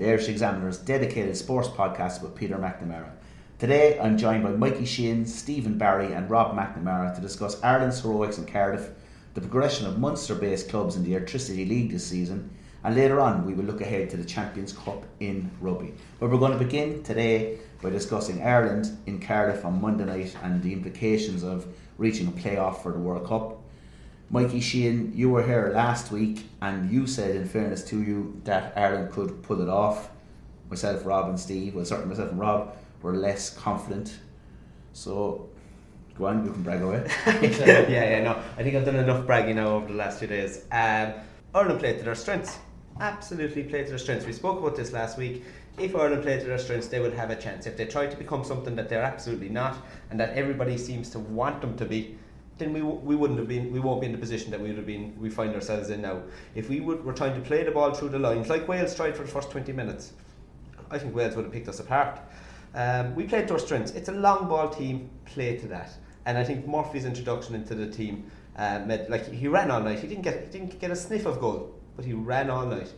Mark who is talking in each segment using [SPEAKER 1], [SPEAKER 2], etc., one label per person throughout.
[SPEAKER 1] the Irish Examiner's dedicated sports podcast with Peter McNamara. Today I'm joined by Mikey Sheehan, Stephen Barry, and Rob McNamara to discuss Ireland's heroics in Cardiff, the progression of Munster based clubs in the Airtricity League this season, and later on we will look ahead to the Champions Cup in rugby. But we're going to begin today by discussing Ireland in Cardiff on Monday night and the implications of reaching a playoff for the World Cup. Mikey Sheehan, you were here last week and you said, in fairness to you, that Ireland could pull it off. Myself, Rob, and Steve, well, certainly myself and Rob, were less confident. So, go on, you can brag away.
[SPEAKER 2] yeah, yeah, no. I think I've done enough bragging now over the last few days. Um, Ireland played to their strengths. Absolutely played to their strengths. We spoke about this last week. If Ireland played to their strengths, they would have a chance. If they try to become something that they're absolutely not, and that everybody seems to want them to be, then we, we wouldn't have been we won't be in the position that we would have been we find ourselves in now. If we would were trying to play the ball through the lines like Wales tried for the first twenty minutes, I think Wales would have picked us apart. Um, we played to our strengths. It's a long ball team. Play to that, and I think Murphy's introduction into the team, uh, like he ran all night. He didn't get he didn't get a sniff of goal, but he ran all night,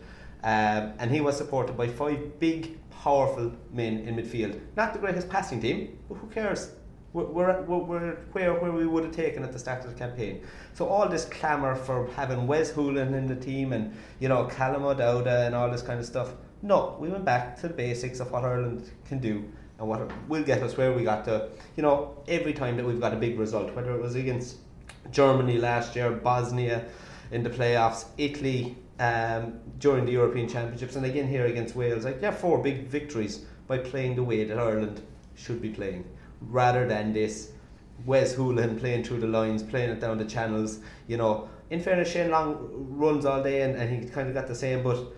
[SPEAKER 2] um, and he was supported by five big, powerful men in midfield. Not the greatest passing team, but who cares? We're, we're, we're where, where we would have taken at the start of the campaign. So all this clamour for having Wes Hoolahan in the team and you know Callum O'Dowda and all this kind of stuff. No, we went back to the basics of what Ireland can do and what will get us where we got to. You know, every time that we've got a big result, whether it was against Germany last year, Bosnia in the playoffs, Italy um, during the European Championships, and again here against Wales, like they're four big victories by playing the way that Ireland should be playing rather than this Wes Hoolahan playing through the lines, playing it down the channels. You know, in fairness, Shane Long runs all day and, and he kind of got the same, but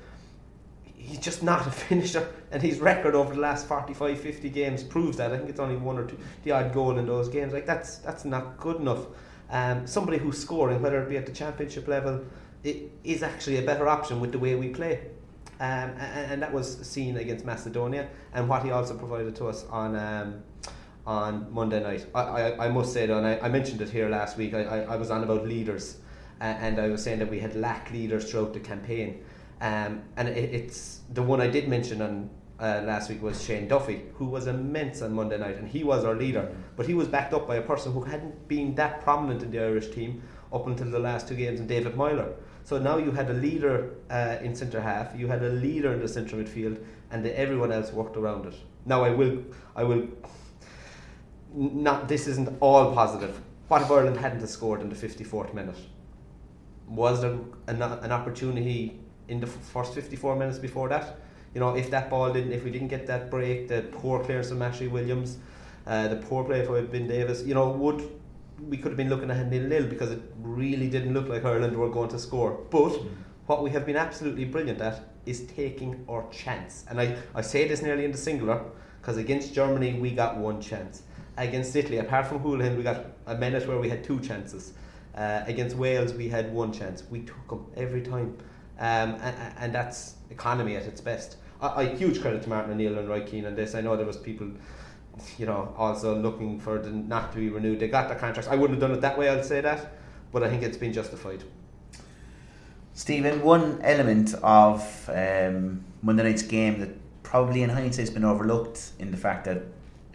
[SPEAKER 2] he's just not a finisher. And his record over the last 45, 50 games proves that. I think it's only one or two, the odd goal in those games. Like, that's that's not good enough. Um, somebody who's scoring, whether it be at the championship level, it is actually a better option with the way we play. Um, and, and, that was seen against Macedonia, and what he also provided to us on um, on Monday night. I, I, I must say though, and I, I mentioned it here last week, I, I, I was on about leaders uh, and I was saying that we had lacked leaders throughout the campaign. Um, and it, it's the one I did mention on uh, last week was Shane Duffy, who was immense on Monday night, and he was our leader. But he was backed up by a person who hadn't been that prominent in the Irish team up until the last two games, and David Meyler. So now you had a leader uh, in centre half, you had a leader in the centre midfield, and everyone else worked around it. Now I will, I will not this isn't all positive. What if Ireland hadn't scored in the 54th minute? Was there an, an opportunity in the first 54 minutes before that? You know, if that ball didn't, if we didn't get that break, the poor clearance of Ashley Williams, uh, the poor play for Ben Davies, you know, would we could have been looking at nil nil because it really didn't look like Ireland were going to score. But mm. what we have been absolutely brilliant at is taking our chance. And I, I say this nearly in the singular because against Germany we got one chance against Italy, apart from Hoolahan, we got a minute where we had two chances. Uh, against Wales, we had one chance. We took them every time, um, and, and, that's economy at its best. I, I huge credit to Martin O'Neill and Roy Keane on this. I know there was people, you know, also looking for the not to be renewed. They got their contracts. I wouldn't have done it that way. I'd say that, but I think it's been justified.
[SPEAKER 1] Stephen, one element of um, Monday night's game that probably in hindsight has been overlooked in the fact that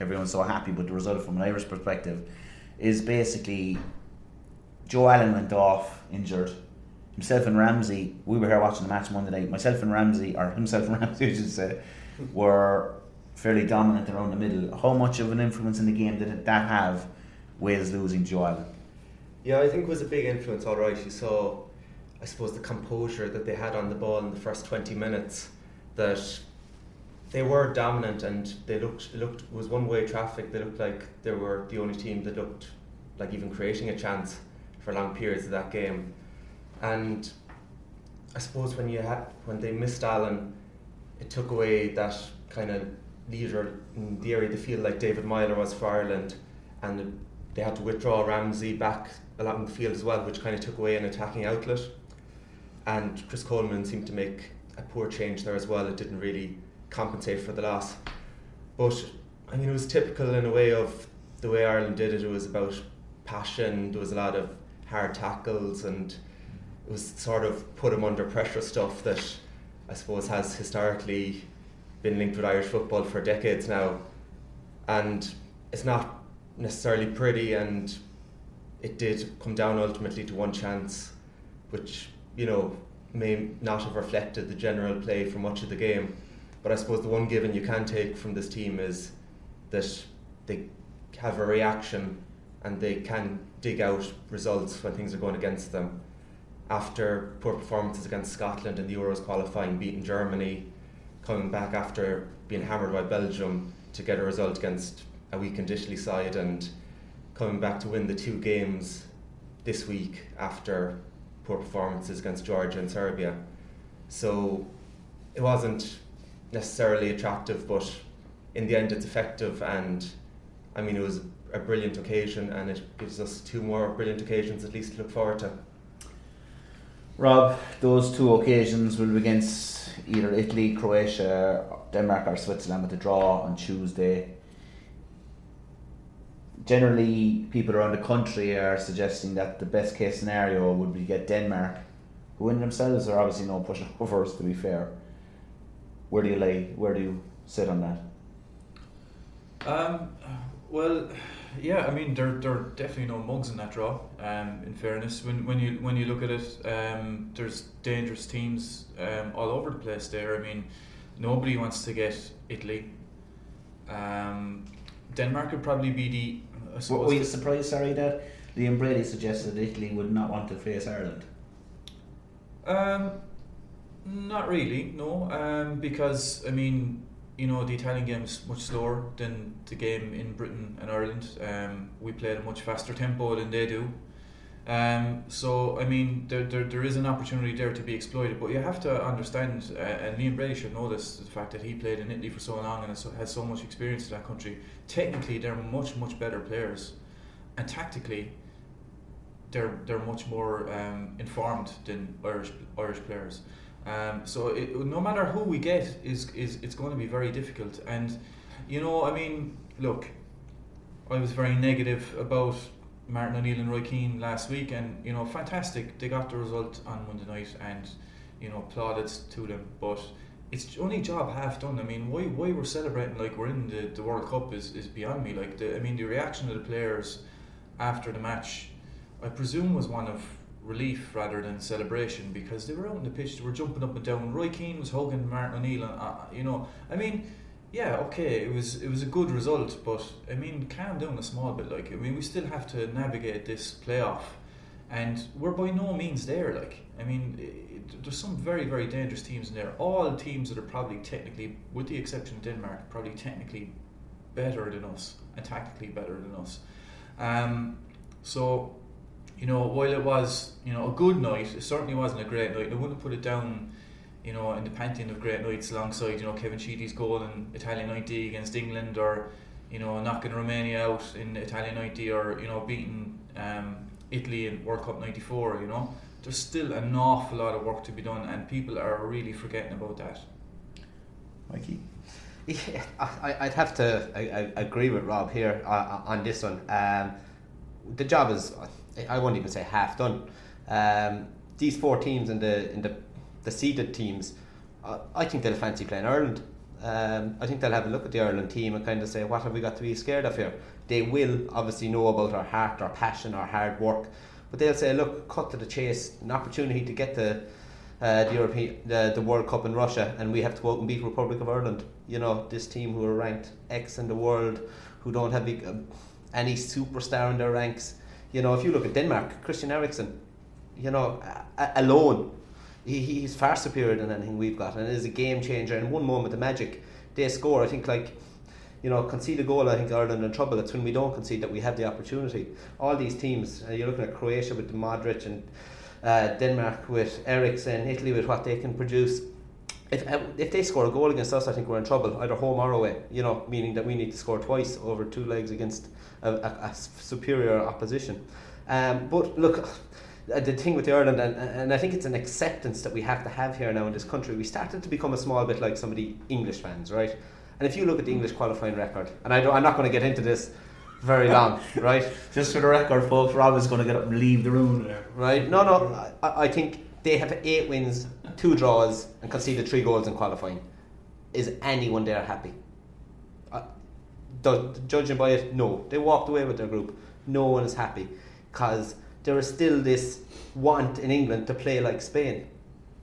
[SPEAKER 1] everyone's so happy But the result from an Irish perspective is basically Joe Allen went off injured. Himself and Ramsey, we were here watching the match Monday night. Myself and Ramsey, or himself and Ramsey, I should say, were fairly dominant around the middle. How much of an influence in the game did that have, Wales losing Joe Allen?
[SPEAKER 3] Yeah, I think it was a big influence, all right. You saw I suppose the composure that they had on the ball in the first 20 minutes that they were dominant and they looked looked was one way traffic they looked like they were the only team that looked like even creating a chance for long periods of that game. And I suppose when you had when they missed Allen it took away that kind of leader in the area of the field like David Meyler was for Ireland. And they had to withdraw Ramsey back along the field as well which kind of took away an attacking outlet. And Chris Coleman seemed to make a poor change there as well. It didn't really compensate for the loss. But I mean, it was typical in a way of the way Ireland did it. It was about passion. There was a lot of hard tackles, and it was sort of put them under pressure stuff that I suppose has historically been linked with Irish football for decades now. And it's not necessarily pretty, and it did come down ultimately to one chance, which you know, may not have reflected the general play for much of the game. But I suppose the one given you can take from this team is that they have a reaction and they can dig out results when things are going against them. After poor performances against Scotland in the Euros qualifying, beating Germany, coming back after being hammered by Belgium to get a result against a weakened Italy side, and coming back to win the two games this week after poor performances against Georgia and Serbia. So it wasn't necessarily attractive, but in the end, it's effective. And I mean, it was a brilliant occasion, and it gives us two more brilliant occasions at least to look forward to.
[SPEAKER 1] Rob, those two occasions will be against either Italy, Croatia, Denmark, or Switzerland with a draw on Tuesday generally people around the country are suggesting that the best case scenario would be to get Denmark, who in themselves are obviously no pushovers to be fair. Where do you lay? Where do you sit on that?
[SPEAKER 4] Um, well, yeah, I mean there there are definitely no mugs in that draw. Um, in fairness, when when you when you look at it, um, there's dangerous teams um, all over the place there. I mean, nobody wants to get Italy. Um, Denmark would probably be the
[SPEAKER 1] were you surprised, sorry, that Liam Brady suggested Italy would not want to face Ireland?
[SPEAKER 4] Um, not really, no. Um, because I mean, you know, the Italian game is much slower than the game in Britain and Ireland. Um, we play at a much faster tempo than they do. Um, so I mean, there, there, there is an opportunity there to be exploited, but you have to understand, uh, and Liam Brady should know this: the fact that he played in Italy for so long and has so, has so much experience in that country. Technically, they're much much better players, and tactically, they're they're much more um, informed than Irish Irish players. Um, so it, no matter who we get, is is it's going to be very difficult. And you know, I mean, look, I was very negative about Martin O'Neill and Roy Keane last week, and you know, fantastic. They got the result on Monday night, and you know, plaudits to them. But it's only job half done. I mean, why why we're celebrating like we're in the, the World Cup is, is beyond me. Like, the, I mean, the reaction of the players after the match, I presume, was one of relief rather than celebration because they were out on the pitch, they were jumping up and down. Roy Keane was hugging Martin O'Neill, and uh, you know, I mean yeah, okay, it was it was a good result, but I mean, calm down a small bit. Like, I mean, we still have to navigate this playoff, and we're by no means there. Like, I mean, it, there's some very very dangerous teams in there. All teams that are probably technically, with the exception of Denmark, probably technically better than us and tactically better than us. Um, so, you know, while it was you know a good night, it certainly wasn't a great night. I wouldn't put it down you know, in the pantheon of great nights alongside, you know, Kevin Sheedy's goal in Italia 90 against England or, you know, knocking Romania out in Italia 90 or, you know, beating um, Italy in World Cup 94, you know. There's still an awful lot of work to be done and people are really forgetting about that.
[SPEAKER 1] Mikey.
[SPEAKER 2] Yeah, I, would have to I, I agree with Rob here uh, on this one. Um, the job is, I won't even say half done. Um, these four teams in the in the, the seeded teams, uh, I think they'll fancy playing Ireland. Um, I think they'll have a look at the Ireland team and kind of say, what have we got to be scared of here? They will obviously know about our heart, our passion, our hard work, but they'll say, look, cut to the chase, an opportunity to get the uh, the European the, the World Cup in Russia, and we have to go out and beat Republic of Ireland. You know, this team who are ranked X in the world, who don't have um, any superstar in their ranks. You know, if you look at Denmark, Christian Eriksen, you know, alone, he, he's far superior than anything we've got, and is a game changer. In one moment, the magic they score, I think like you know, concede a goal, I think Ireland in trouble. It's when we don't concede that we have the opportunity. All these teams, uh, you're looking at Croatia with the Modric and uh, Denmark with Eriksen, Italy with what they can produce. If, uh, if they score a goal against us, I think we're in trouble, either home or away, you know, meaning that we need to score twice over two legs against a, a, a superior opposition. Um, but look, uh, the thing with the Ireland, and, and I think it's an acceptance that we have to have here now in this country. We started to become a small bit like some of the English fans, right? And if you look at the English qualifying record, and I am not going to get into this very long, right?
[SPEAKER 1] Just for the record, folks, Rob is going to get up and leave the room there.
[SPEAKER 2] Right? No, no, I, I think they have eight wins, two draws, and conceded three goals in qualifying. Is anyone there happy? Uh, judging by it, no. They walked away with their group. No one is happy because there is still this want in England to play like Spain.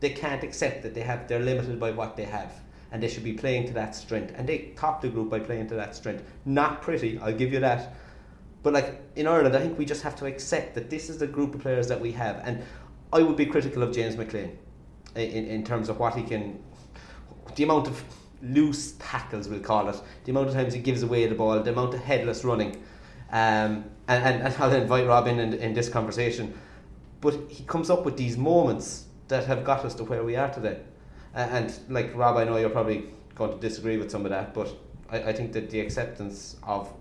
[SPEAKER 2] They can't accept that they have they're limited by what they have and they should be playing to that strength. And they topped the group by playing to that strength. Not pretty, I'll give you that. But like in Ireland, I think we just have to accept that this is the group of players that we have. And I would be critical of James McLean in, in terms of what he can, the amount of loose tackles, we'll call it, the amount of times he gives away the ball, the amount of headless running. Um, and, and, and I'll invite Robin in, in this conversation. But he comes up with these moments that have got us to where we are today and like Rob, I know you're probably going to disagree with some of that, but I, I think that the acceptance of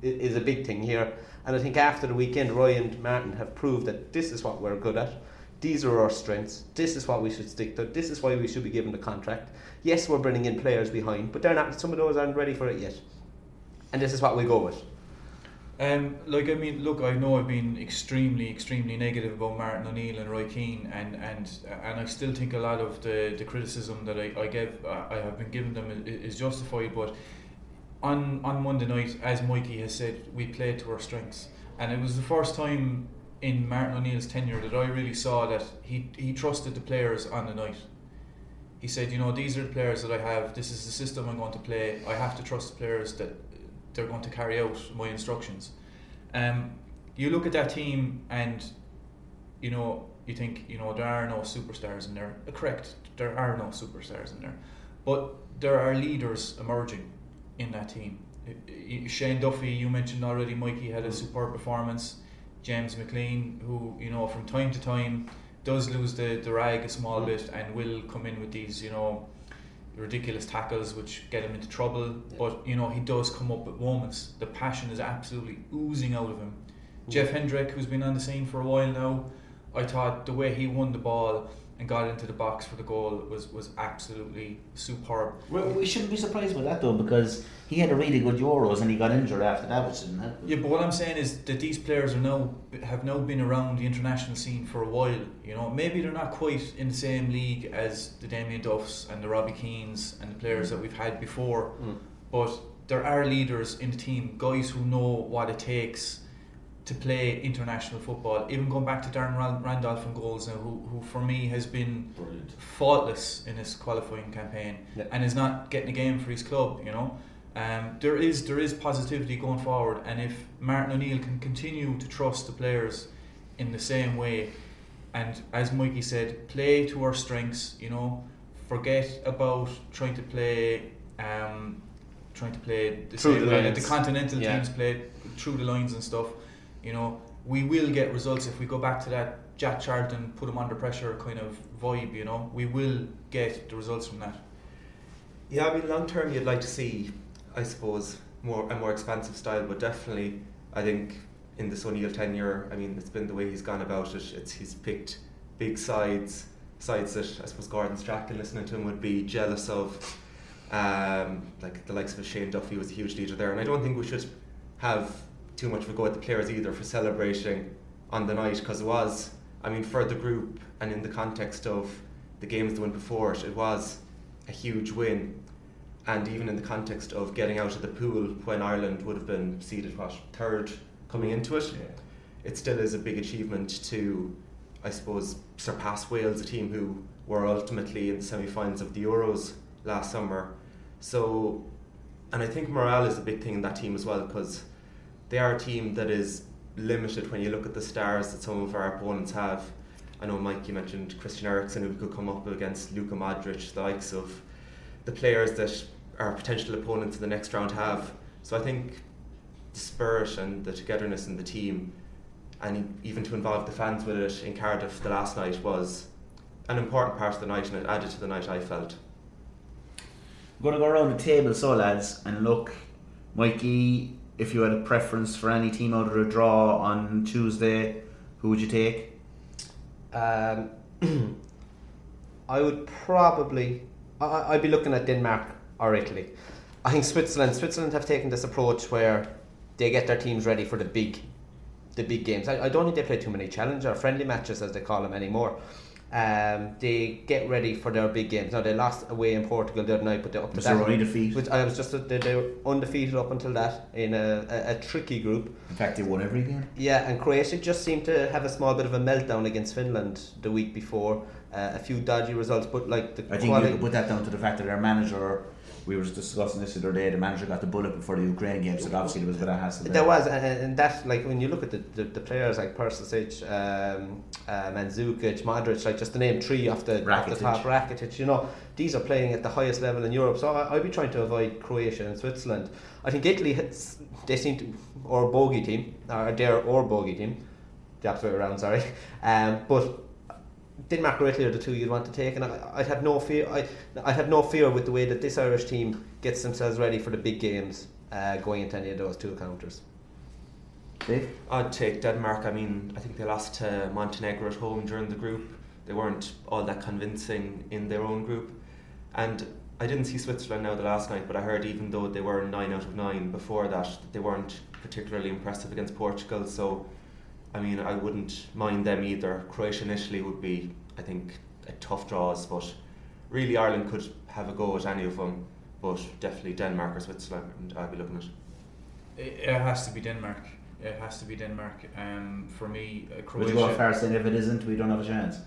[SPEAKER 2] is a big thing here. And I think after the weekend, Roy and Martin have proved that this is what we're good at. These are our strengths. This is what we should stick to. This is why we should be given the contract. Yes, we're bringing in players behind, but they're not. Some of those aren't ready for it yet. And this is what we go with.
[SPEAKER 4] Um, like I mean, look, I know I've been extremely, extremely negative about Martin O'Neill and Roy Keane, and and and I still think a lot of the, the criticism that I, I give I have been giving them is justified. But on on Monday night, as Mikey has said, we played to our strengths, and it was the first time in Martin O'Neill's tenure that I really saw that he he trusted the players on the night. He said, you know, these are the players that I have. This is the system I'm going to play. I have to trust the players that they're going to carry out my instructions. Um, you look at that team and you know you think you know there are no superstars in there. Uh, correct, there are no superstars in there, but there are leaders emerging in that team. Shane Duffy, you mentioned already. Mikey had a mm. superb performance. James McLean, who you know from time to time does lose the, the rag a small mm. bit and will come in with these you know ridiculous tackles which get him into trouble. Yeah. But you know he does come up at moments. The passion is absolutely oozing out of him. Jeff Hendrick, who's been on the scene for a while now, I thought the way he won the ball and got into the box for the goal was was absolutely superb.
[SPEAKER 1] Well, We shouldn't be surprised by that though, because he had a really good Euros and he got injured after that, which didn't help.
[SPEAKER 4] Yeah, but what I'm saying is that these players are now have now been around the international scene for a while. You know, maybe they're not quite in the same league as the Damien Duffs and the Robbie Keanes and the players that we've had before, mm. but there are leaders in the team, guys who know what it takes to play international football. Even going back to Darren Randolph and goals now, who, who for me has been Brilliant. faultless in his qualifying campaign yeah. and is not getting a game for his club. You know, um, there is there is positivity going forward, and if Martin O'Neill can continue to trust the players in the same way, and as Mikey said, play to our strengths. You know, forget about trying to play. Um, trying to play the through same the way that the continental yeah. teams play through the lines and stuff you know, we will get results if we go back to that Jack Charlton put him under pressure kind of vibe. You know, we will get the results from that.
[SPEAKER 3] Yeah, I mean, long term, you'd like to see, I suppose, more a more expansive style, but definitely, I think in the O'Neill tenure, I mean, it's been the way he's gone about it. It's he's picked big sides, sides that I suppose Gordon Strachan listening to him would be jealous of. Um, like the likes of Shane Duffy was a huge leader there, and I don't think we should have too much of a go at the players either for celebrating on the night because it was, I mean, for the group and in the context of the games that went before it, it was a huge win. And even in the context of getting out of the pool when Ireland would have been seeded, what, third coming into it,
[SPEAKER 1] Yeah.
[SPEAKER 3] it still is a big achievement to, I suppose, surpass Wales, a team who were ultimately in the semi finals of the Euros last summer. So, and I think morale is a big thing in that team as well because they are a team that is limited when you look at the stars that some of our opponents have. I know, Mike, you mentioned Christian Eriksen, who could come up against Luka Modric, the likes of the players that our potential opponents in the next round have. So I think the spirit and the togetherness in the team, and even to involve the fans with it in Cardiff the last night was an important part of the night, and it added to the night I felt.
[SPEAKER 1] We're going to go around the table, so lads, and look, Mikey. If you had a preference for any team out of a draw on Tuesday, who would you take?
[SPEAKER 2] Um, I would probably. I, I'd be looking at Denmark or Italy. I think Switzerland. Switzerland have taken this approach where they get their teams ready for the big, the big games. I, I don't think they play too many challenger friendly matches as they call them anymore. Um, they get ready for their big games. Now they lost away in Portugal the other night, but they're up to
[SPEAKER 1] Was
[SPEAKER 2] that.
[SPEAKER 1] there only defeat?
[SPEAKER 2] Which I was just they, they were undefeated up until that in a, a, a tricky group.
[SPEAKER 1] In fact, they won every game.
[SPEAKER 2] Yeah, and Croatia just seemed to have a small bit of a meltdown against Finland the week before. Uh, a few dodgy results, but like the
[SPEAKER 1] I think
[SPEAKER 2] quali-
[SPEAKER 1] you could put that down to the fact that their manager. We were just discussing this the other day. The manager got the bullet before the Ukraine game, so obviously there was a bit of hassle.
[SPEAKER 2] There was, and, and that like when you look at the, the, the players like Perisic, um, uh, Mandzukic, Modric, like just to name three off the, off the top, Rakitic, you know, these are playing at the highest level in Europe. So I, I'd be trying to avoid Croatia and Switzerland. I think Italy, hits, they seem to, or bogey team, or their or bogey team, the opposite way around, sorry. Um, but Denmark or Italy are the two you'd want to take, and I, I'd have no fear. I, I'd have no fear with the way that this Irish team gets themselves ready for the big games, uh, going into any of those two encounters.
[SPEAKER 1] Dave?
[SPEAKER 3] I'd take Denmark. I mean, I think they lost to Montenegro at home during the group. They weren't all that convincing in their own group. And I didn't see Switzerland now the last night, but I heard even though they were 9 out of 9 before that, that they weren't particularly impressive against Portugal. So, I mean, I wouldn't mind them either. Croatia initially would be, I think, a tough draws, but really Ireland could have a go at any of them. But definitely Denmark or Switzerland, I'd be looking at.
[SPEAKER 4] It, it has to be Denmark. It has to be Denmark. Um, for me, uh,
[SPEAKER 1] Would
[SPEAKER 4] Croatia.
[SPEAKER 1] you go as far saying if it isn't, we don't have a chance?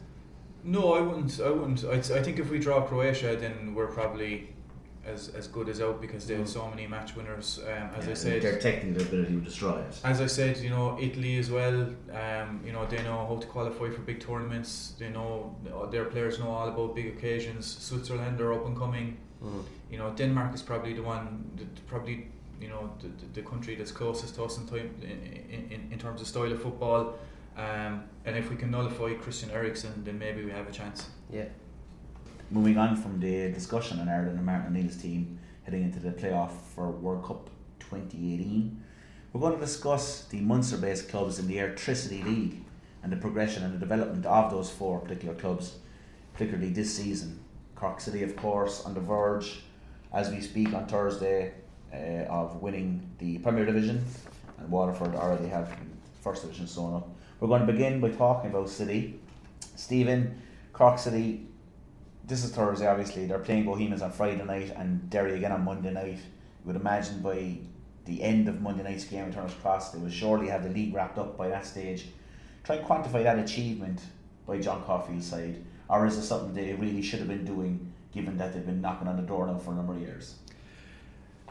[SPEAKER 4] No, I wouldn't. I wouldn't. I, I think if we draw Croatia, then we're probably as as good as out because they have so many match winners. Um, as
[SPEAKER 1] Yeah,
[SPEAKER 4] I said,
[SPEAKER 1] their technical ability would destroy it.
[SPEAKER 4] as I said, you know, Italy as well. Um, you know, they know how to qualify for big tournaments. They know their players know all about big occasions. Switzerland are up and coming. You know, Denmark is probably the one, that probably you know the, the, the country that's closest to us in time in, in, in terms of style of football. Um, and if we can nullify Christian Eriksen, then maybe we have a chance.
[SPEAKER 2] Yeah.
[SPEAKER 1] Moving on from the discussion on Ireland and Martin O'Neill's team heading into the playoff for World Cup 2018, we're going to discuss the Munster based clubs in the Airtricity League and the progression and the development of those four particular clubs, particularly this season. Cork City, of course, on the verge as we speak on Thursday uh, of winning the Premier Division, and Waterford already have First Division sewn up. We're going to begin by talking about City. Stephen, Cork City this is Thursday, obviously. They're playing Bohemians on Friday night and Derry again on Monday night. You would imagine by the end of Monday night's game in Turner's Cross, they will surely have the league wrapped up by that stage. Try and quantify that achievement by John Caulfield's side, or is it something they really should have been doing given that they've been knocking on the door now for a number of years?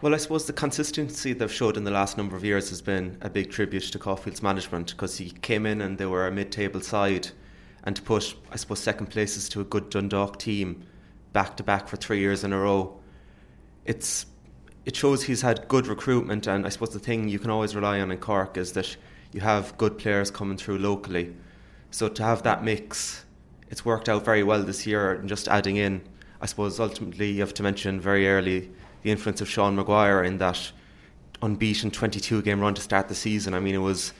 [SPEAKER 3] Well, I suppose the consistency they've showed in the last number of years has been a big tribute to Caulfield's management because he came in and they were a mid-table side, and to put, I suppose, second places to a good Dundalk team, back to back for three years in a row, it's it shows he's had good recruitment. And I suppose the thing you can always rely on in Cork is that you have good players coming through locally. So to have that mix, it's worked out very well this year. And just adding in, I suppose ultimately you have to mention very early the influence of Sean Maguire in that unbeaten 22 game run to start the season. I mean, it was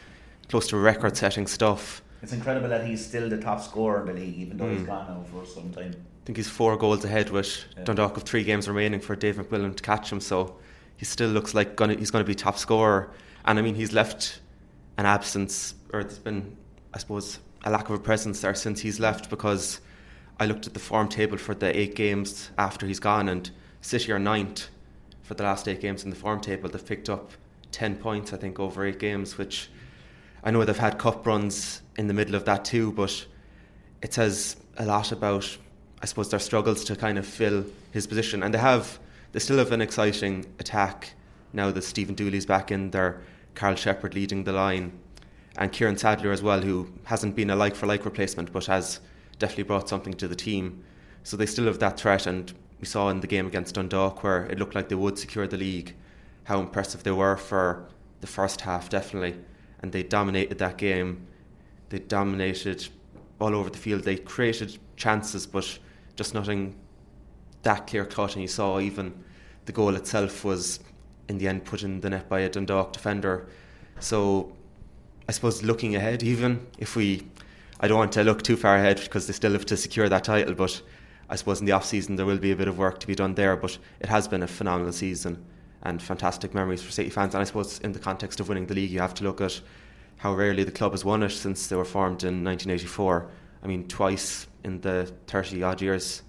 [SPEAKER 3] close to record setting stuff.
[SPEAKER 1] It's incredible that he's still the top scorer in the league, even though he's
[SPEAKER 3] hmm.
[SPEAKER 1] gone now for some time.
[SPEAKER 3] I think he's four goals ahead with
[SPEAKER 4] Yeah.
[SPEAKER 3] Dundalk with three games remaining for Dave McMillan to catch him. So he still looks like gonna, he's going to be top scorer. And I mean, he's left an absence, or there's been, I suppose, a lack of a presence there since he's left because I looked at the form table for the eight games after he's gone, and City are ninth for the last eight games in the form table. They've picked up 10 points, I think, over eight games, which I know they've had cup runs in the middle of that too, but it says a lot about, I suppose, their struggles to kind of fill his position. And they have, they still have an exciting attack now that Stephen Dooley's back in there, Karl Sheppard leading the line, and Kieran Sadlier as well, who hasn't been a like for like replacement, but has definitely brought something to the team. So they still have that threat, and we saw in the game against Dundalk where it looked like they would secure the league, how impressive they were for the first half, definitely. And they dominated that game. They dominated all over the field. They created chances, but just nothing that clear cut. And you saw even the goal itself was in the end put in the net by a Dundalk defender. So I suppose looking ahead, even if we, I don't want to look too far ahead because they still have to secure that title, but I suppose in the off season there will be a bit of work to be done there. But it has been a phenomenal season and fantastic memories for City fans. And I suppose in the context of winning the league, you have to look at how rarely the club has won it since they were formed in 1984. I mean, twice in the 30 odd years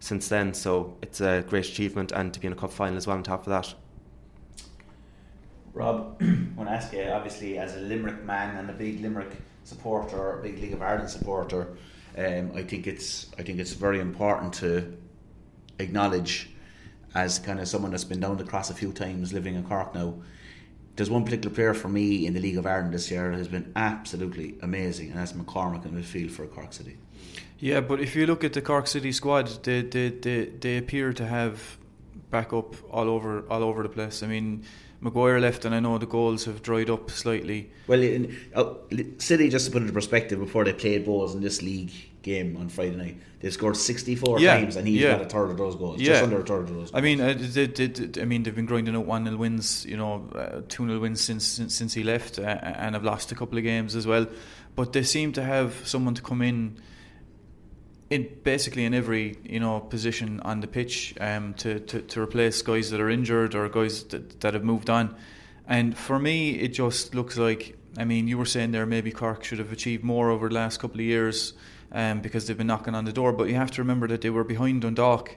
[SPEAKER 3] since then. So it's a great achievement, and to be in a cup final as well on top of that.
[SPEAKER 1] Rob, I want to ask you, obviously, as a Limerick man and a big Limerick supporter, a big League of Ireland supporter, um, I think it's I think it's very important to acknowledge, as kind of someone that's been down the cross a few times, living in Cork now. There's one particular player for me in the League of Ireland this year that has been absolutely amazing, and that's McCormack in midfield for Cork City.
[SPEAKER 4] Yeah, but if you look at the Cork City squad, they they, they, they appear to have backup all over all over the place. I mean, Maguire left, and I know the goals have dried up slightly.
[SPEAKER 1] Well, in, uh, City, just to put it into perspective, before they played balls in this league game on Friday night, they scored 64
[SPEAKER 4] Yeah,
[SPEAKER 1] times and he's
[SPEAKER 4] yeah.
[SPEAKER 1] got a third of those goals.
[SPEAKER 4] Yeah.
[SPEAKER 1] Just under a third of those goals.
[SPEAKER 4] I mean, uh, they, they, they- I mean, they've been grinding out one 0 wins, you know, uh, two 0 wins since, since since he left, uh, and have lost a couple of games as well. But they seem to have someone to come in, in basically in every you know position on the pitch, um, to, to to replace guys that are injured or guys that, that have moved on. And for me, it just looks like. I mean, you were saying there maybe Cork should have achieved more over the last couple of years um, because they've been knocking on the door. But you have to remember that they were behind Dundalk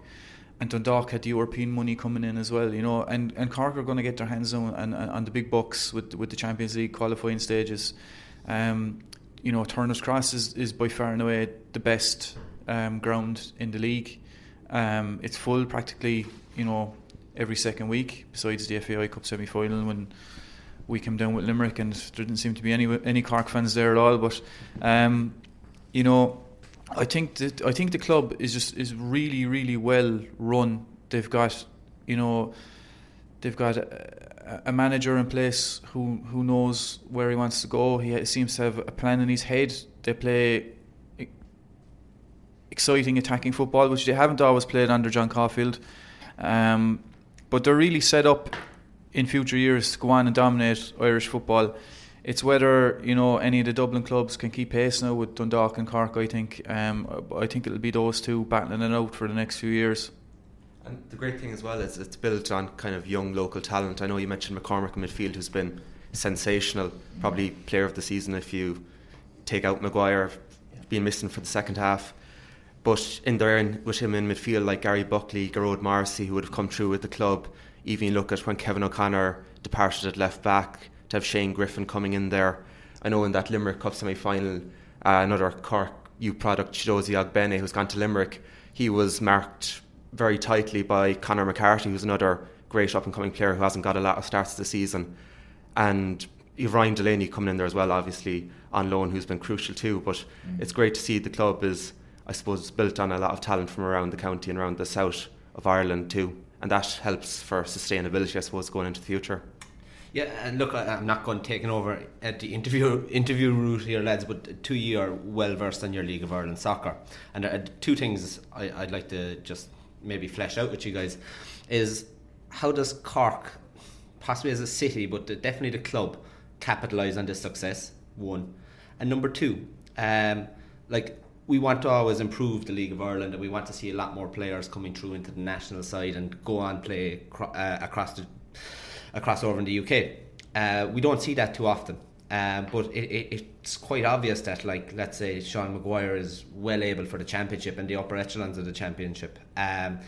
[SPEAKER 4] and Dundalk had the European money coming in as well, you know, and, and Cork are going to get their hands on, on, on the big bucks with with the Champions League qualifying stages. Um, you know, Turner's Cross is, is by far and away the best um, ground in the league. Um, it's full practically, you know, every second week, besides the FAI Cup semi final when we came down with Limerick and there didn't seem to be any any Cork fans there at all. But um, you know, I think that I think the club is just is really really well run. They've got you know they've got a, a manager in place who who knows where he wants to go. He seems to have a plan in his head. They play exciting attacking football, which they haven't always played under John Caulfield. Um, but they're really set up in future years to go on and dominate Irish football. It's whether you know any of the Dublin clubs can keep pace now with Dundalk and Cork. I think um, I think it'll be those two battling it out for the next few years.
[SPEAKER 3] And the great thing as well is it's built on kind of young local talent. I know you mentioned McCormack in midfield, who's been sensational, probably player of the season if you take out Maguire, being missing for the second half. But in there, in, with him in midfield, like Gary Buckley, Gearóid Morrissey, who would have come through with the club. Even look at when Kevin O'Connor departed at left back, to have Shane Griffin coming in there. I know in that Limerick Cup semi final, uh, another Cork U product, Chiedozie Ogbene, who's gone to Limerick, he was marked very tightly by Conor McCarthy, who's another great up and coming player who hasn't got a lot of starts this season. And you've Ryan Delaney coming in there as well, obviously on loan, who's been crucial too. But it's great to see the club is, I suppose, built on a lot of talent from around the county and around the south of Ireland too, and that helps for sustainability, I suppose, going into the future.
[SPEAKER 2] Yeah, and look, I, I'm not going taking over at the interview interview route here, lads. But two you are well versed in your League of Ireland soccer, and are two things I, I'd like to just maybe flesh out with you guys is how does Cork, possibly as a city, but definitely the club, capitalise on this success? One, and number two, um, like we want to always improve the League of Ireland and we want to see a lot more players coming through into the national side and go on play uh, across the across over in the UK. Uh, we don't see that too often. Um, but it, it, it's quite obvious that, like, let's say Sean Maguire is well able for the championship and the upper echelons of the championship. Um,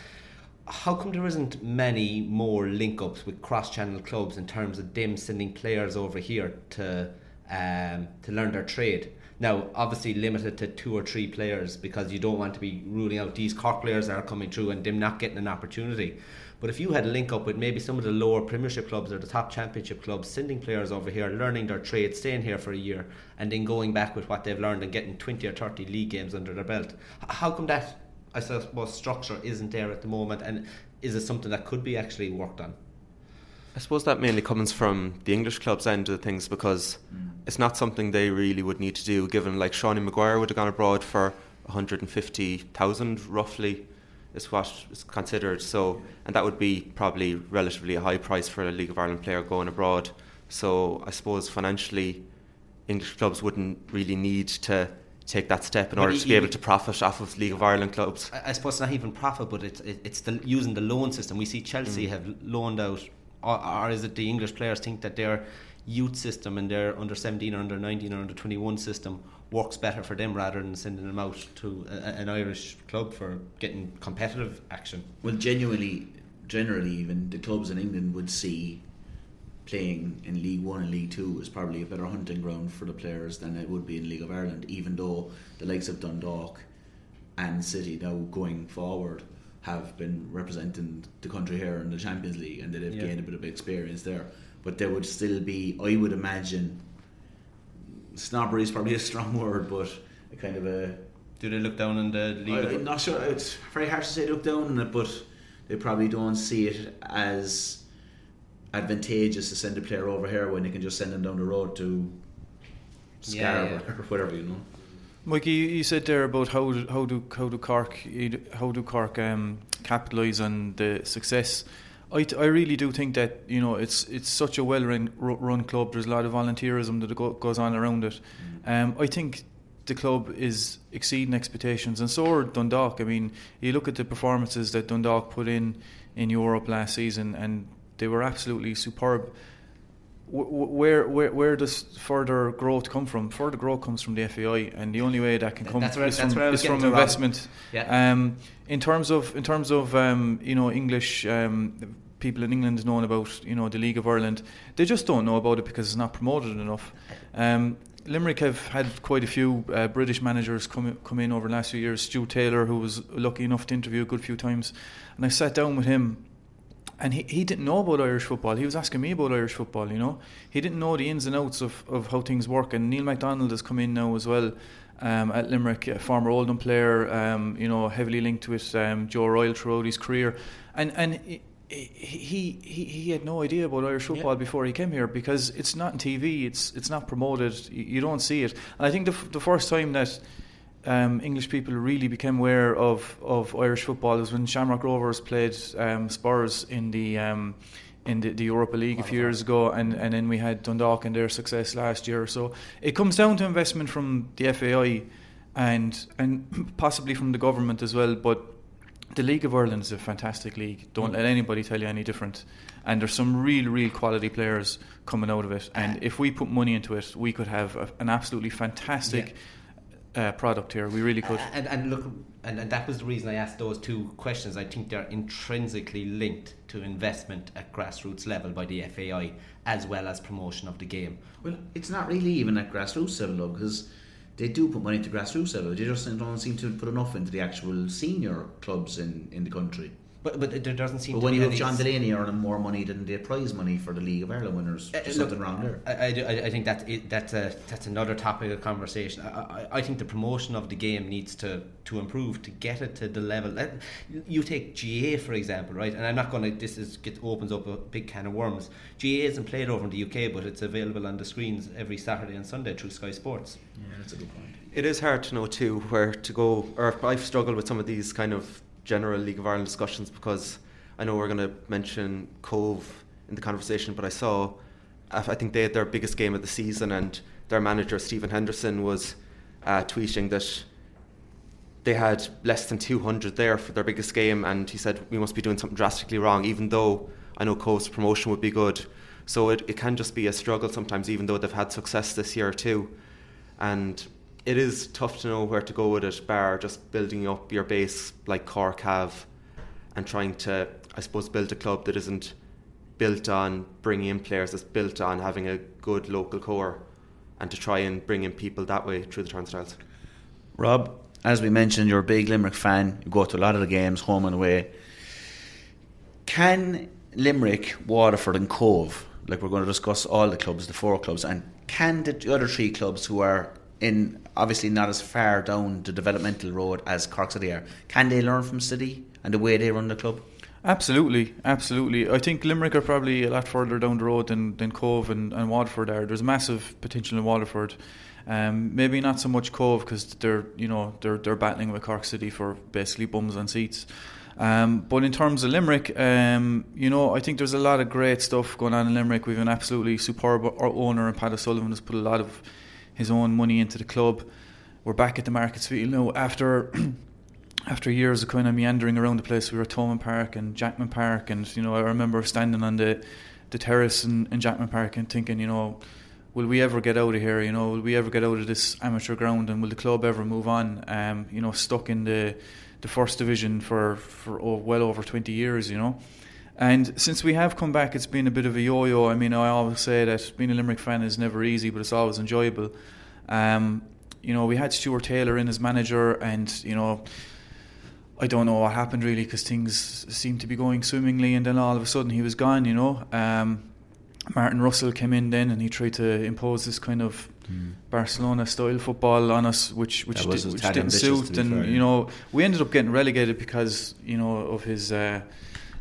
[SPEAKER 2] how come there isn't many more link ups with cross channel clubs in terms of them sending players over here to um, to learn their trade? Now, obviously limited to two or three players because you don't want to be ruling out these Cork players that are coming through and them not getting an opportunity. But if you had a link up with maybe some of the lower Premiership clubs or the top Championship clubs, sending players over here, learning their trade, staying here for a year, and then going back with what they've learned and getting 20 or 30 league games under their belt, how come that, I suppose, structure isn't there at the moment? And is it something that could be actually worked on?
[SPEAKER 5] I suppose that mainly comes from the English clubs end of things because mm. it's not something they really would need to do. Given like Seanie Maguire would have gone abroad for 150,000 roughly, is what is considered. So, and that would be probably relatively a high price for a League of Ireland player going abroad. So, I suppose financially, English clubs wouldn't really need to take that step in but order to be able to profit off of League of Ireland clubs.
[SPEAKER 2] I suppose not even profit, but it's it's the, using the loan system. We see Chelsea mm. have loaned out, or, or, is it the English players think that their youth system and their under 17 or under 19 or under 21 system works better for them rather than sending them out to a, an Irish club for getting competitive action.
[SPEAKER 1] Well, genuinely, generally, even the clubs in England would see playing in League One and League Two is probably a better hunting ground for the players than it would be in League of Ireland, even though the likes of Dundalk and City now going forward have been representing the country here in the Champions League and that they've yeah. gained a bit of experience there. But there would still be, I would imagine, snobbery is probably a strong word, but a kind of a.
[SPEAKER 2] Do they look down on the league?
[SPEAKER 1] I'm not sure. It's very hard to say look down on it, but they probably don't see it as advantageous to send a player over here when they can just send them down the road to Scarborough yeah, yeah. or whatever, you know.
[SPEAKER 4] Mikey, you said there about how do, how do how do Cork how do Cork um, capitalise on the success I, I really do think that you know it's it's such a well run, run club. There's a lot of volunteerism that go, goes on around it. Mm. Um, I think the club is exceeding expectations, and so are Dundalk. I mean, you look at the performances that Dundalk put in in Europe last season, and they were absolutely superb. Where, where where does further growth come from? Further growth comes from the FAI, and the only way that can come
[SPEAKER 2] that's
[SPEAKER 4] is from, is from investment. Yeah. Um, in terms of in terms of um, you know English um, people in England knowing about you know the League of Ireland, they just don't know about it because it's not promoted enough. Um, Limerick have had quite a few uh, British managers come come in over the last few years. Stu Taylor, who was lucky enough to interview a good few times, and I sat down with him and he, he didn't know about Irish football. He was asking me about Irish football, you know. He didn't know the ins and outs of, of how things work. And Neil MacDonald has come in now as well um, at Limerick, a former Oldham player, um, you know, heavily linked with um, Joe Royle throughout his career. And and he, he, he, he had no idea about Irish football yeah. before he came here because it's not on TV, it's it's not promoted, you, you don't see it. And I think the, the first time that um, English people really became aware of, of Irish football was when Shamrock Rovers played um, Spurs in the um, in the, the, Europa League a few years ago, and, and then we had Dundalk and their success last year. So it comes down to investment from the FAI and and possibly from the government as well. But the League of Ireland is a fantastic league. Don't mm. let anybody tell you any different. And there's some real, real quality players coming out of it. And if we put money into it, we could have a, an absolutely fantastic. Yeah uh, product here. We really could.
[SPEAKER 2] And, and look, and, and, that was the reason I asked those two questions. I think they're intrinsically linked to investment at grassroots level by the FAI as well as promotion of the game.
[SPEAKER 1] Well, it's not really even at grassroots level though, because they do put money into grassroots level. They just don't seem to put enough into the actual senior clubs in, in the country.
[SPEAKER 2] But, but there doesn't seem.
[SPEAKER 1] But
[SPEAKER 2] to
[SPEAKER 1] when
[SPEAKER 2] you
[SPEAKER 1] have John Delaney earning more money than the prize money for the League of Ireland winners, uh, something wrong there.
[SPEAKER 2] I, I, I think that that's a that's another topic of conversation. I, I, I, think the promotion of the game needs to to improve to get it to the level. You take GAA for example, right? And I'm not going to. This is get opens up a big can of worms. GAA isn't played over in the UK, but it's available on the screens every Saturday and Sunday through Sky Sports.
[SPEAKER 1] Yeah, that's a good point.
[SPEAKER 5] It is hard to know too where to go. Or I've struggled with some of these kind of general League of Ireland discussions because I know we're going to mention Cobh in the conversation, but I saw, I think they had their biggest game of the season, and their manager Stephen Henderson was uh, tweeting that they had less than 200 there for their biggest game, and he said we must be doing something drastically wrong. Even though I know Cobh's promotion would be good, so it, it can just be a struggle sometimes. Even though they've had success this year too, and it is tough to know where to go with it. Bar just building up your base like Cork have, and trying to, I suppose, build a club that isn't built on bringing in players. It's built on having a good local core, and to try and bring in people that way through the turnstiles.
[SPEAKER 1] Rob, as we mentioned, you're a big Limerick fan. You go to a lot of the games, home and away. Can Limerick, Waterford, and Cobh, like we're going to discuss all the clubs, the four clubs, and can the other three clubs who are in obviously not as far down the developmental road as Cork City are, can they learn from City and the way they run the club?
[SPEAKER 4] Absolutely, absolutely. I think Limerick are probably a lot further down the road than, than Cobh and, and Waterford are. There's massive potential in Waterford. Um, maybe not so much Cobh because they're you know they're they're battling with Cork City for basically bums on seats. Um, but in terms of Limerick, um, you know, I think there's a lot of great stuff going on in Limerick. We've an absolutely superb owner, and Pat O'Sullivan has put a lot of his own money into the club. We're back at the Markets Field now after after years of kind of meandering around the place. We were at Thomond Park and Jackman Park, and you know, I remember standing on the the terrace in, in Jackman Park and thinking, you know will we ever get out of here? You know, will we ever get out of this amateur ground, and will the club ever move on? Um, you know, stuck in the the first division for for oh, well over twenty years. You know. And since we have come back, it's been a bit of a yo-yo. I mean, I always say that being a Limerick fan is never easy, but it's always enjoyable. Um, you know, we had Stuart Taylor in as manager, and you know, I don't know what happened really because things seemed to be going swimmingly, and then all of a sudden he was gone. You know, um, Martin Russell came in then and he tried to impose this kind of mm. Barcelona style football on us, which which, did, which didn't suit. And fair, you know, we ended up getting relegated because you know of his uh,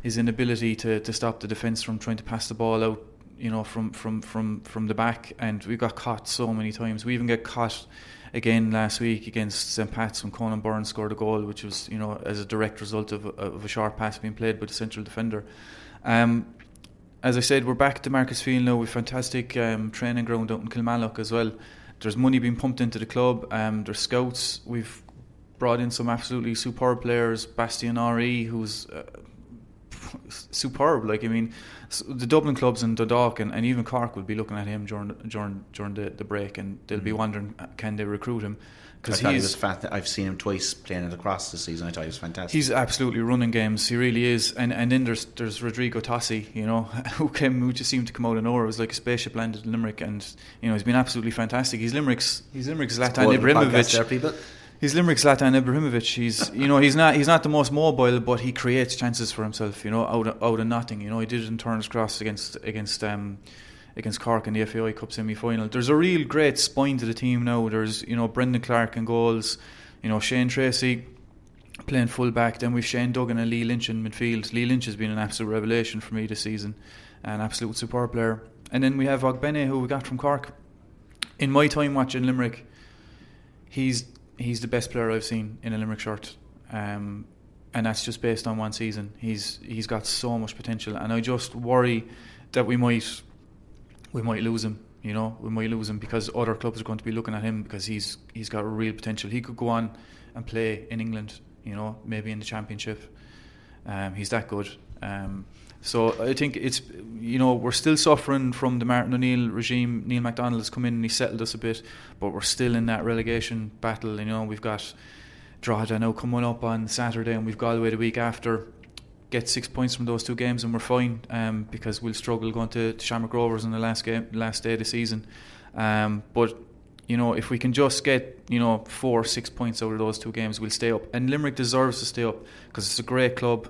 [SPEAKER 4] his inability to, to stop the defence from trying to pass the ball out. You know, from from from from the back, and we got caught so many times. We even got caught again last week against St Pat's when Conan Byrne scored a goal, which was you know as a direct result of, of a sharp pass being played by the central defender. Um, as I said, we're back to Markets Field now with fantastic um, training ground out in Kilmallock as well. There's money being pumped into the club. Um, there's scouts. We've brought in some absolutely superb players. Bastien Hery, who's uh, superb. Like I mean, the Dublin clubs and Dundalk and, and, even Cork will be looking at him during during during the, the break, and they'll mm-hmm. be wondering uh, can they recruit him
[SPEAKER 1] because he was fat. I've seen him twice playing across the season. I thought he was fantastic.
[SPEAKER 4] He's absolutely running games. He really is. And and then there's there's Rodrigo Tosi, you know, who came who just seemed to come out of nowhere. It was like a spaceship landed in Limerick, and you know he's been absolutely fantastic. He's Limerick's he's Limerick's Zlatan Ibrahimovic.
[SPEAKER 1] There, people.
[SPEAKER 4] He's Limerick's Zlatan Ibrahimovic. He's you know he's not he's not the most mobile, but he creates chances for himself. You know out of, out of nothing. You know he did it in Turner's Cross against against. Um, against Cork in the FAI Cup semi final. There's a real great spine to the team now. There's you know Brendan Clarke in goals, you know Shane Tracy playing full back. Then we've Shane Duggan and Lee Lynch in midfield. Lee Lynch has been an absolute revelation for me this season, an absolute super player. And then we have Ogbene, who we got from Cork. In my time watching Limerick, he's he's the best player I've seen in a Limerick shirt. Um, and that's just based on one season. He's he's got so much potential, and I just worry that we might we might lose him. You know, we might lose him because other clubs are going to be looking at him because he's he's got real potential. He could go on and play in England. You know, maybe in the Championship. Um, he's that good. Um, so I think it's you know we're still suffering from the Martin O'Neill regime. Neil MacDonald has come in and he settled us a bit, but we're still in that relegation battle. You know, we've got Drogheda now coming up on Saturday, and we've Galway the week after get six points from those two games and we're fine um, because we'll struggle going to, to Shamrock Rovers in the last game, last day of the season. Um, but you know, if we can just get you know four, or six points out of those two games, we'll stay up. And Limerick deserves to stay up because it's a great club,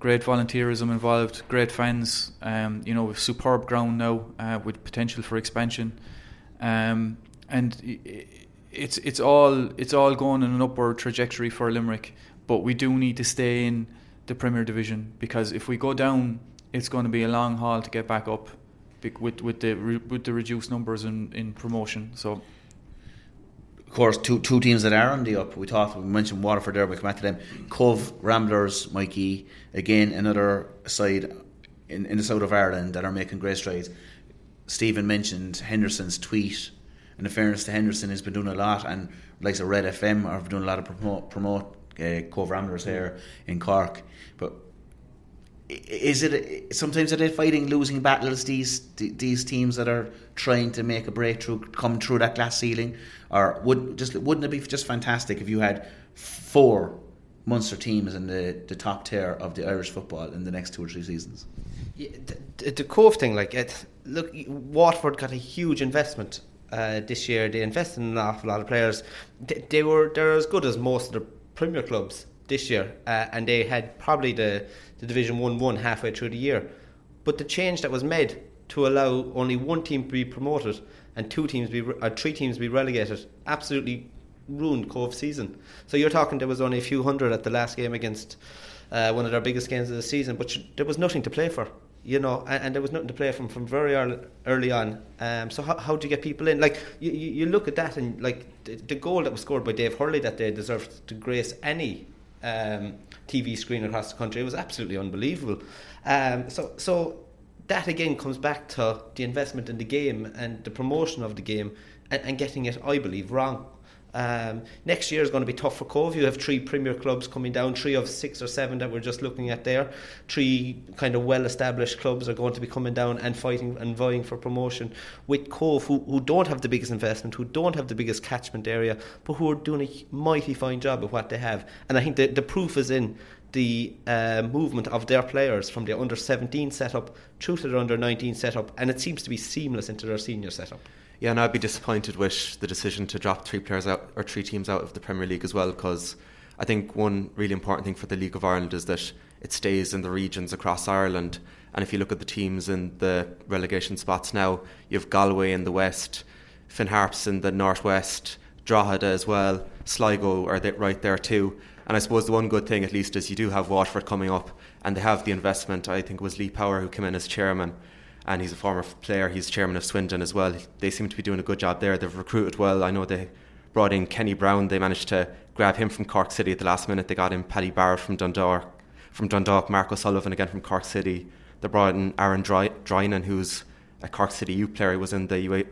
[SPEAKER 4] great volunteerism involved, great fans. Um, you know, with superb ground now uh, with potential for expansion, um, and it's it's all it's all going in an upward trajectory for Limerick. But we do need to stay in the Premier Division because if we go down, it's going to be a long haul to get back up with with the with the reduced numbers in, in promotion. So.
[SPEAKER 1] Of course, two two teams that are on the up. We talked, we mentioned Waterford there. We come back to them. Cobh Ramblers, Mikey, again another side in, in the south of Ireland that are making great strides. Stephen mentioned Henderson's tweet And in fairness to Henderson, he's been doing a lot, and like a Red FM are doing a lot of promote promote uh, Cobh Ramblers here in Cork. But is it sometimes are they fighting losing battles these these teams that are trying to make a breakthrough come through that glass ceiling? Or would just wouldn't it be just fantastic if you had four Munster teams in the, the top tier of the Irish football in the next two or three seasons?
[SPEAKER 2] Yeah, the, the Cobh thing like it look Watford got a huge investment uh, this year. They invested in an awful lot of players. They, they were they're as good as most of the Premier clubs this year uh, and they had probably the the Division 1 1 halfway through the year. But the change that was made to allow only one team to be promoted and two teams be or three teams be relegated absolutely ruined Cobh season. So you're talking there was only a few hundred at the last game against uh, one of their biggest games of the season, but there was nothing to play for. You know, and, and there was nothing to play from from very early, early on. Um, so how, how do you get people in? Like you, you, look at that and like the, the goal that was scored by Dave Hurley that day deserved to grace any um, TV screen across the country. It was absolutely unbelievable. Um, so, so that again comes back to the investment in the game and the promotion of the game and, and getting it, I believe, wrong. Um, next year is going to be tough for Cobh. You have three Premier clubs coming down, three of six or seven that we're just looking at there. Three kind of well established clubs are going to be coming down and fighting and vying for promotion. With Cobh, who, who don't have the biggest investment, who don't have the biggest catchment area, but who are doing a mighty fine job of what they have. And I think the, the proof is in the uh, movement of their players from the under 17 setup through to their under 19 setup, and it seems to be seamless into their senior setup.
[SPEAKER 3] Yeah, and I'd be disappointed with the decision to drop three players out or three teams out of the Premier League as well, because I think one really important thing for the League of Ireland is that it stays in the regions across Ireland. And if you look at the teams in the relegation spots now, you have Galway in the west, Finn Harps in the northwest, Drogheda as well, Sligo are right there too. And I suppose the one good thing, at least, is you do have Waterford coming up, and they have the investment. I think it was Lee Power who came in as chairman and he's a former player. He's chairman of Swindon as well. They seem to be doing a good job there. They've recruited well. I know they brought in Kenny Browne. They managed to grab him from Cork City at the last minute. They got in Paddy Barrett from Dundalk, from Dundalk, Mark O'Sullivan again from Cork City. They brought in Aaron Drinan, who's a Cork City youth player. He was in the, UA,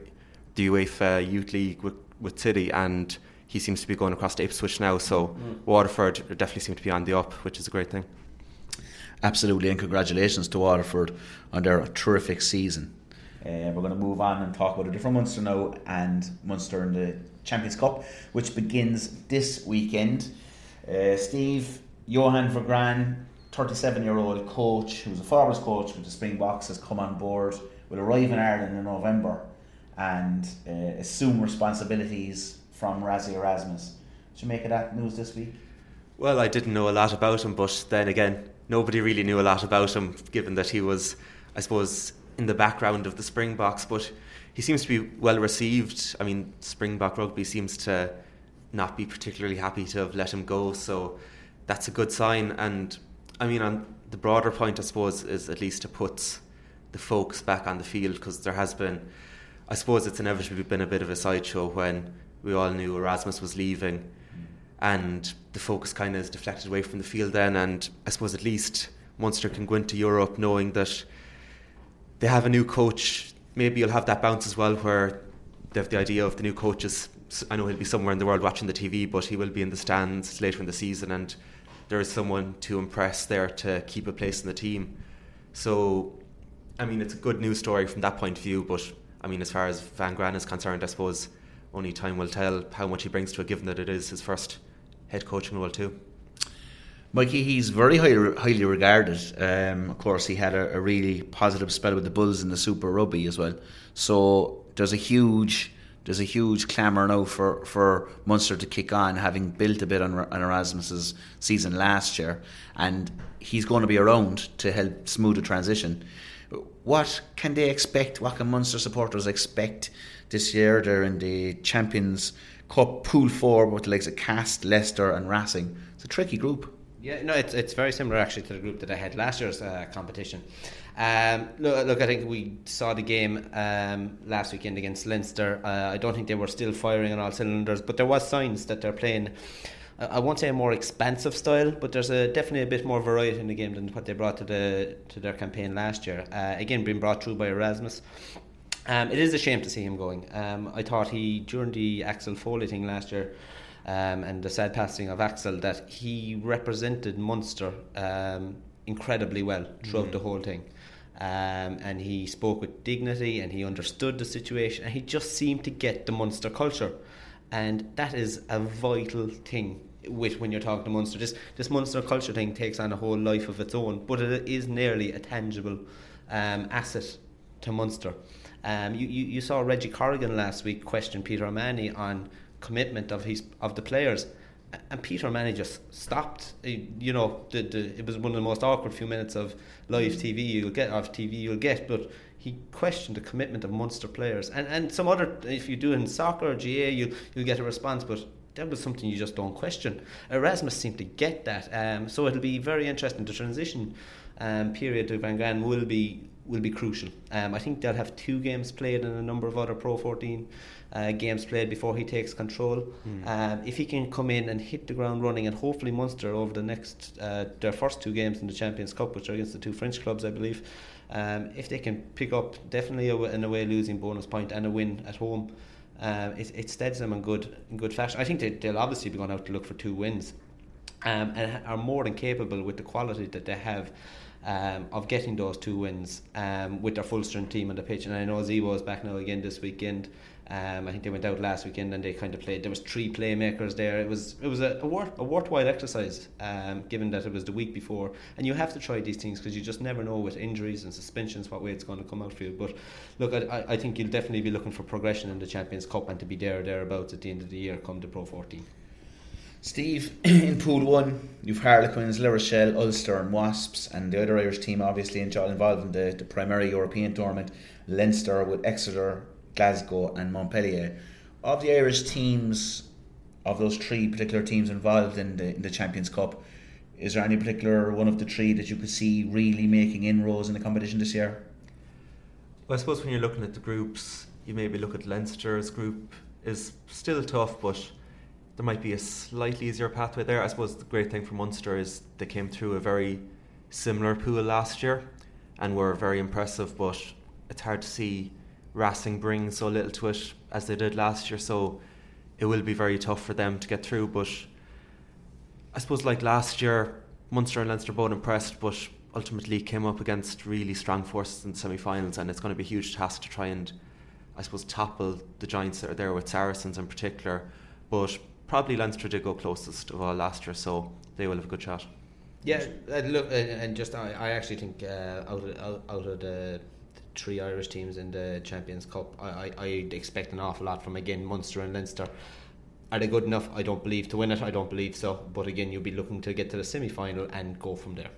[SPEAKER 3] the UEFA Youth League with, with City, and he seems to be going across to Ipswich now. So mm. Waterford definitely seem to be on the up, which is a great thing.
[SPEAKER 1] Absolutely, and congratulations to Waterford on their terrific season. Uh, we're going to move on and talk about a different Munster now, and Munster in the Champions Cup, which begins this weekend. Uh, Steve Johann van Graan, 37 year old coach, who's a forwards coach with the Springboks, has come on board, will arrive in Ireland in November and uh, assume responsibilities from Rassie Erasmus. Did you make of that news this week?
[SPEAKER 3] Well, I didn't know a lot about him, but then again, nobody really knew a lot about him, given that he was, I suppose, in the background of the Springboks. But he seems to be well received. I mean, Springbok rugby seems to not be particularly happy to have let him go, so that's a good sign. And I mean, on the broader point, I suppose, is at least to put the focus back on the field because there has been, I suppose, it's inevitably been a bit of a sideshow when we all knew Erasmus was leaving and the focus kind of is deflected away from the field then. And I suppose at least Munster can go into Europe knowing that they have a new coach. Maybe you'll have that bounce as well where they have the idea of the new coaches I know he'll be somewhere in the world watching the TV but he will be in the stands later in the season. And there is someone to impress there to keep a place in the team. So I mean it's a good news story from that point of view. But I mean as far as Van Graan is concerned I suppose only time will tell how much he brings to it given that it is his first head coaching role too.
[SPEAKER 1] Mikey, he's very highly, highly regarded. Um, of course, he had a, a, really positive spell with the Bulls in the Super Rugby as well. So there's a huge there's a huge clamour now for, for Munster to kick on, having built a bit on, on Erasmus's season last year, and he's going to be around to help smooth the transition. What can they expect? What can Munster supporters expect this year? They're in the Champions Cup Pool Four with the likes of Castres, Leicester, and Racing. It's a tricky group.
[SPEAKER 2] Yeah, no, it's it's very similar actually to the group that I had last year's uh, competition. Um, look, look, I think we saw the game um, last weekend against Leinster. Uh, I don't think they were still firing on all cylinders, but there was signs that they're playing. Uh, I won't say a more expansive style, but there's a, definitely a bit more variety in the game than what they brought to the to their campaign last year. Uh, again, being brought through by Erasmus. Um, it is a shame to see him going. Um, I thought he during the Axel Foley thing last year. Um, and the sad passing of Axel, that he represented Munster um, incredibly well throughout mm. the whole thing. Um, and he spoke with dignity and he understood the situation and he just seemed to get the Munster culture. And that is a vital thing with when you're talking to Munster. This this Munster culture thing takes on a whole life of its own, but it is nearly a tangible um, asset to Munster. Um, you, you, you saw Reggie Corrigan last week question Peter O'Mahony on commitment of his of the players, and Peter O'Mahony just stopped. You know, the, the, it was one of the most awkward few minutes of live TV you'll get of TV you'll get, but he questioned the commitment of Munster players and and some other. If you do in soccer or GAA, you you'll get a response, but that was something you just don't question. Erasmus seemed to get that, um, so it'll be very interesting. The transition um, period to Van Graan will be will be crucial. Um, I think they'll have two games played and a number of other Pro 14 uh, games played before he takes control. Mm. Um, if he can come in and hit the ground running, and hopefully Munster over the next uh, their first two games in the Champions Cup, which are against the two French clubs, I believe, um, if they can pick up definitely a, an away losing bonus point and a win at home. Um, it, it steadies them in good in good fashion. I think they, they'll obviously be going out to look for two wins, um, and are more than capable with the quality that they have um, of getting those two wins um, with their full strength team on the pitch. And I know Zebo is back now again this weekend. Um, I think they went out last weekend and they kind of played. There was three playmakers there. It was it was a, a, worth, a worthwhile exercise, um, given that it was the week before. And you have to try these things because you just never know with injuries and suspensions what way it's going to come out for you. But look, I, I think you'll definitely be looking for progression in the Champions Cup and to be there or thereabouts at the end of the year come the Pro 14.
[SPEAKER 1] Steve, in Pool 1, you've Harlequins, La Rochelle, Ulster, and Wasps, and the other Irish team obviously involved in the, the primary European tournament, Leinster with Exeter, Glasgow, and Montpellier. Of the Irish teams, of those three particular teams involved in the, in the Champions Cup, is there any particular one of the three that you could see really making inroads in the competition this year?
[SPEAKER 5] Well, I suppose when you're looking at the groups, you maybe look at Leinster's group is still tough, but there might be a slightly easier pathway there. I suppose the great thing for Munster is they came through a very similar pool last year and were very impressive, but it's hard to see Racing bring so little to it as they did last year, so it will be very tough for them to get through. But I suppose, like last year, Munster and Leinster both impressed, but ultimately came up against really strong forces in the semi finals, and it's going to be a huge task to try and, I suppose, topple the giants that are there with Saracens in particular. But probably Leinster did go closest of all last year, so they will have a good shot.
[SPEAKER 2] Yeah, uh, look, uh, and just I, actually think uh, out of out, of the three Irish teams in the Champions Cup, I, I I expect an awful lot from again Munster and Leinster. Are they good enough? I don't believe to win it. I don't believe so. But again, you'll be looking to get to the semi final and go from there.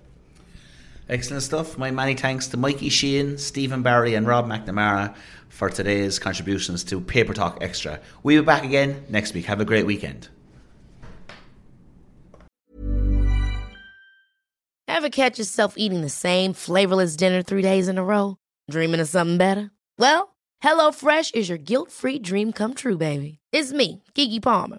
[SPEAKER 1] Excellent stuff. My many thanks to Mikey Sheehan, Stephen Barry, and Rob McNamara for today's contributions to Paper Talk Extra. We'll be back again next week. Have a great weekend.
[SPEAKER 6] Ever catch yourself eating the same flavorless dinner three days in a row? Dreaming of something better? Well, HelloFresh is your guilt free dream come true, baby. It's me, Keke Palmer.